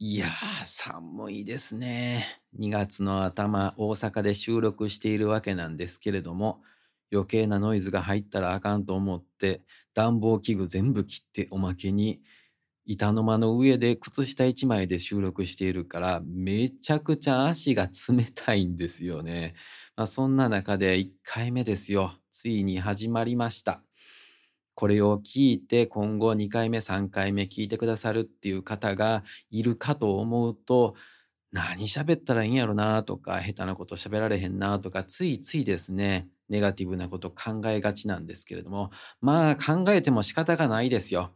いやー、寒いですね。2月の頭、大阪で収録しているわけなんですけれども、余計なノイズが入ったらあかんと思って、暖房器具全部切っておまけに、板の間の上で靴下1枚で収録しているから、めちゃくちゃ足が冷たいんですよね。まあ、そんな中で1回目ですよ。ついに始まりました。これを聞いて今後2回目3回目聞いてくださるっていう方がいるかと思うと何喋ったらいいんやろなとか下手なこと喋られへんなとかついついですねネガティブなこと考えがちなんですけれどもまあ考えても仕方がないですよ。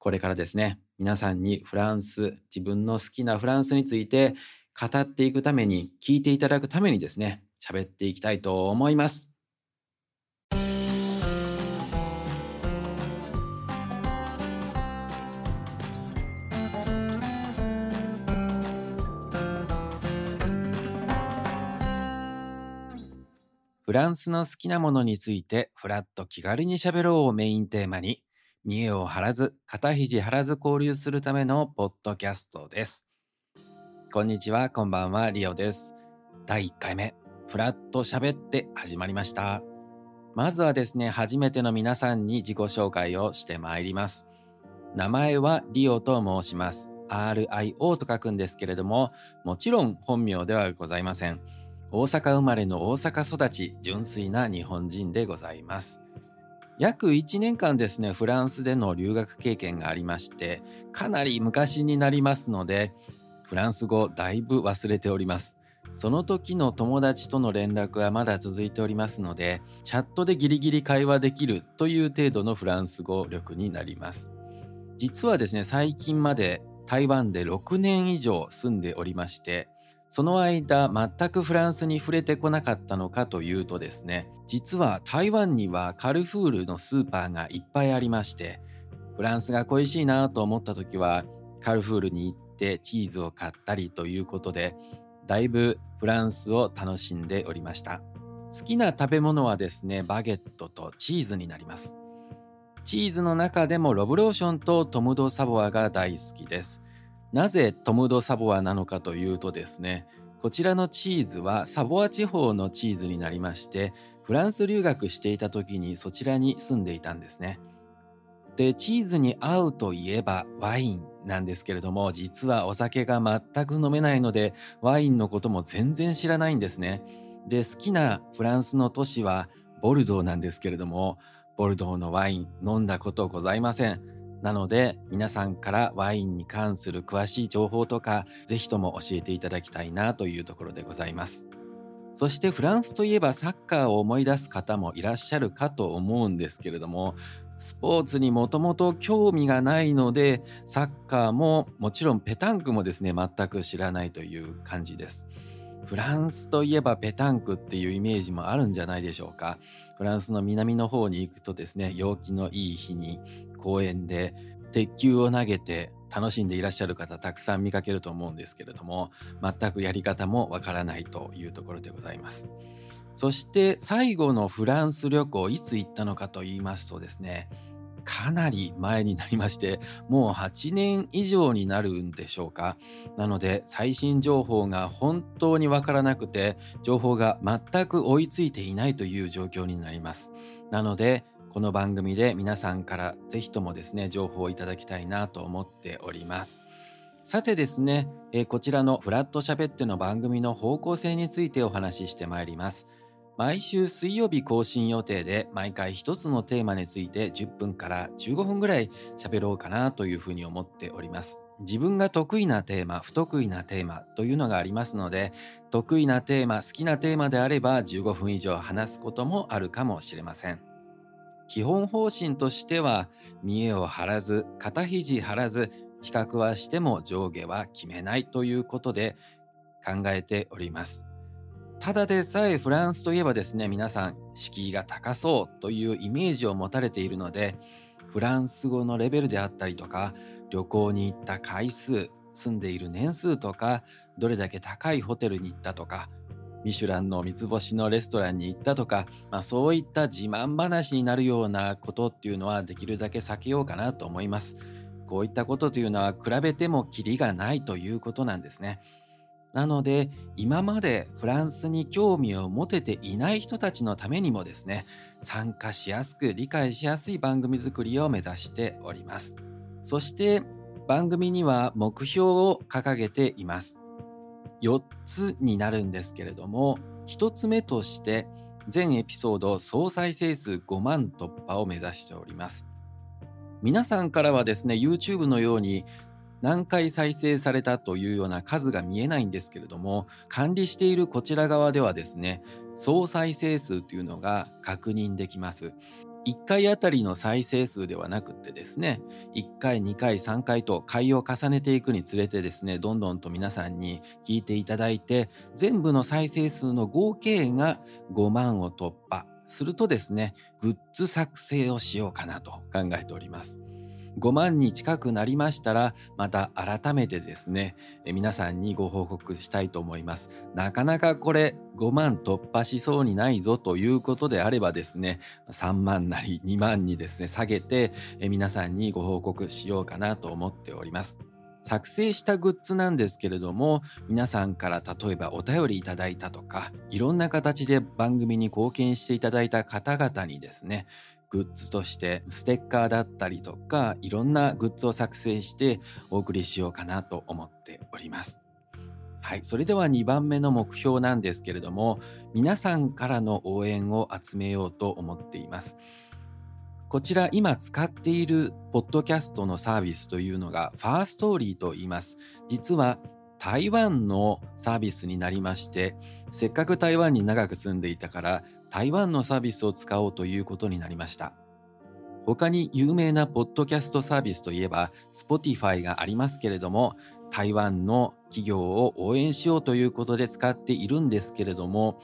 これからですね皆さんにフランス自分の好きなフランスについて語っていくために聞いていただくためにですね喋っていきたいと思います。フランスの好きなものについてフラッと気軽に喋ろうをメインテーマに見栄を張らず肩肘張らず交流するためのポッドキャストです。こんにちは、こんばんは、リオです。第1回目、フラッと喋って始まりました。まずはですね、初めての皆さんに自己紹介をしてまいります。名前はリオと申します。RIO と書くんですけれども、もちろん本名ではございません。大阪生まれの大阪育ち純粋な日本人でございます。約1年間ですねフランスでの留学経験がありましてかなり昔になりますのでフランス語だいぶ忘れております。その時の友達との連絡はまだ続いておりますのでチャットでギリギリ会話できるという程度のフランス語力になります。実はですね最近まで台湾で6年以上住んでおりましてその間全くフランスに触れてこなかったのかというとですね実は台湾にはカルフールのスーパーがいっぱいありましてフランスが恋しいなと思った時はカルフールに行ってチーズを買ったりということでだいぶフランスを楽しんでおりました。好きな食べ物はですねバゲットとチーズになります。チーズの中でもロブローションとトム・ド・サボアが大好きです。なぜトム・ド・サボアなのかというとですねこちらのチーズはサボア地方のチーズになりましてフランス留学していた時にそちらに住んでいたんですね。でチーズに合うといえばワインなんですけれども実はお酒が全く飲めないのでワインのことも全然知らないんですね。で好きなフランスの都市はボルドーなんですけれどもボルドーのワイン飲んだことございません。なので皆さんからワインに関する詳しい情報とか是非とも教えていただきたいなというところでございます。そしてフランスといえばサッカーを思い出す方もいらっしゃるかと思うんですけれどもスポーツにもともと興味がないのでサッカーももちろんペタンクもですね全く知らないという感じです。フランスといえばペタンクっていうイメージもあるんじゃないでしょうか。フランスの南の方に行くとですね陽気のいい日に公園で鉄球を投げて楽しんでいらっしゃる方たくさん見かけると思うんですけれども全くやり方もわからないというところでございます。そして最後のフランス旅行いつ行ったのかと言いますとですねかなり前になりましてもう8年以上になるんでしょうか。なので最新情報が本当にわからなくて情報が全く追いついていないという状況になります。なのでこの番組で皆さんからぜひともですね情報をいただきたいなと思っております。さてですね、え、こちらのフラットしゃべっての番組の方向性についてお話ししてまいります。毎週水曜日更新予定で毎回一つのテーマについて10分から15分ぐらい喋ろうかなというふうに思っております。自分が得意なテーマ不得意なテーマというのがありますので得意なテーマ好きなテーマであれば15分以上話すこともあるかもしれません。基本方針としては見栄を張らず肩肘張らず比較はしても上下は決めないということで考えております。ただでさえフランスといえばですね皆さん敷居が高そうというイメージを持たれているのでフランス語のレベルであったりとか旅行に行った回数住んでいる年数とかどれだけ高いホテルに行ったとかミシュランの三つ星のレストランに行ったとか、まあ、そういった自慢話になるようなことっていうのはできるだけ避けようかなと思います。こういったことというのは比べてもキリがないということなんですね。なので今までフランスに興味を持てていない人たちのためにもですね参加しやすく理解しやすい番組作りを目指しておりますそして番組には目標を掲げています4つになるんですけれども1つ目として全エピソード総再生数5万突破を目指しております。皆さんからはですね YouTube のように何回再生されたというような数が見えないんですけれども管理しているこちら側ではですね総再生数というのが確認できます。1回あたりの再生数ではなくってですね1回2回3回と回を重ねていくにつれてですねどんどんと皆さんに聞いていただいて全部の再生数の合計が5万を突破するとですねグッズ作成をしようかなと考えております。5万に近くなりましたら、また改めてですね、皆さんにご報告したいと思います。なかなかこれ5万突破しそうにないぞということであればですね、3万なり2万にですね、下げて、皆さんにご報告しようかなと思っております。作成したグッズなんですけれども皆さんから例えばお便りいただいたとかいろんな形で番組に貢献していただいた方々にですねグッズとしてステッカーだったりとかいろんなグッズを作成してお送りしようかなと思っております。はい、それでは2番目の目標なんですけれども皆さんからの応援を集めようと思っています。こちら今使っているポッドキャストのサービスというのがファーストーリーと言います。実は台湾のサービスになりましてせっかく台湾に長く住んでいたから台湾のサービスを使おうということになりました。他に有名なポッドキャストサービスといえば Spotify がありますけれども台湾の企業を応援しようということで使っているんですけれども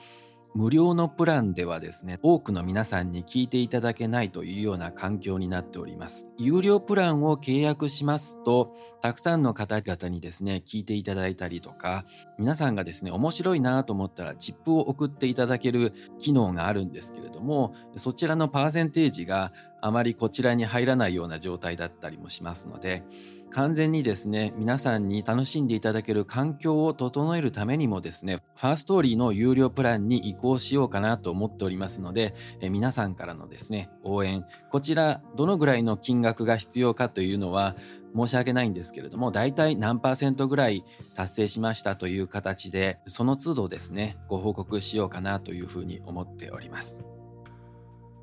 無料のプランではですね多くの皆さんに聞いていただけないというような環境になっております。有料プランを契約しますとたくさんの方々にですね聞いていただいたりとか皆さんがですね面白いなと思ったらチップを送っていただける機能があるんですけれどもそちらのパーセンテージがあまりこちらに入らないような状態だったりもしますので完全にですね皆さんに楽しんでいただける環境を整えるためにもですねファーストーリーの有料プランに移行しようかなと思っておりますのでえ皆さんからのですね応援こちらどのぐらいの金額が必要かというのは申し訳ないんですけれども大体何パーセントぐらい達成しましたという形でその都度ですねご報告しようかなというふうに思っております。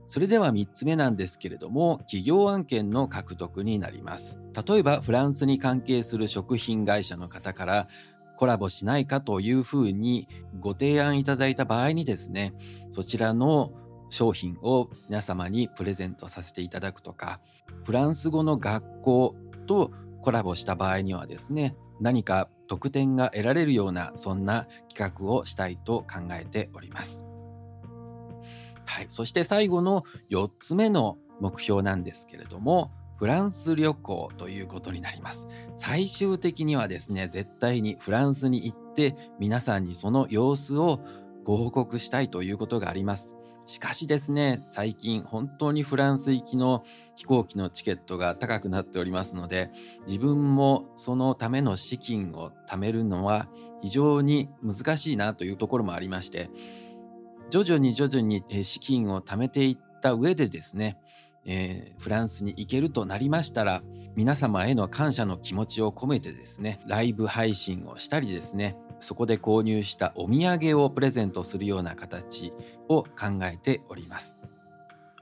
それでは3つ目なんですけれども、企業案件の獲得になります。例えば、フランスに関係する食品会社の方からコラボしないかというふうにご提案いただいた場合にですね、そちらの商品を皆様にプレゼントさせていただくとか、フランス語の学校とコラボした場合にはですね、何か特典が得られるようなそんな企画をしたいと考えております。はい、そして最後の4つ目の目標なんですけれどもフランス旅行ということになります。最終的にはですね絶対にフランスに行って皆さんにその様子をご報告したいということがあります。しかしですね最近本当にフランス行きの飛行機のチケットが高くなっておりますので自分もそのための資金を貯めるのは非常に難しいなというところもありまして徐々に徐々に資金を貯めていった上でですね、えー、フランスに行けるとなりましたら皆様への感謝の気持ちを込めてですねライブ配信をしたりですねそこで購入したお土産をプレゼントするような形を考えております。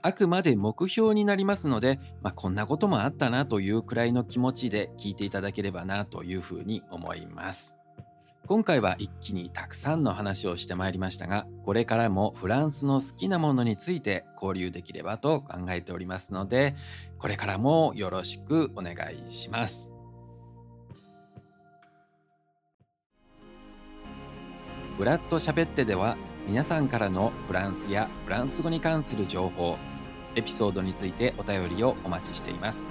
あくまで目標になりますので、まあ、こんなこともあったなというくらいの気持ちで聞いていただければなというふうに思います。今回は一気にたくさんの話をしてまいりましたが、これからもフランスの好きなものについて交流できればと考えておりますので、これからもよろしくお願いします。フラット喋ってでは皆さんからのフランスやフランス語に関する情報、エピソードについてお便りをお待ちしています。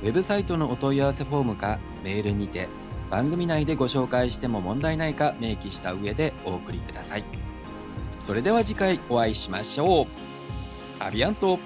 ウェブサイトのお問い合わせフォームかメールにて番組内でご紹介しても問題ないか明記した上でお送りください。それでは次回お会いしましょう。アビアント。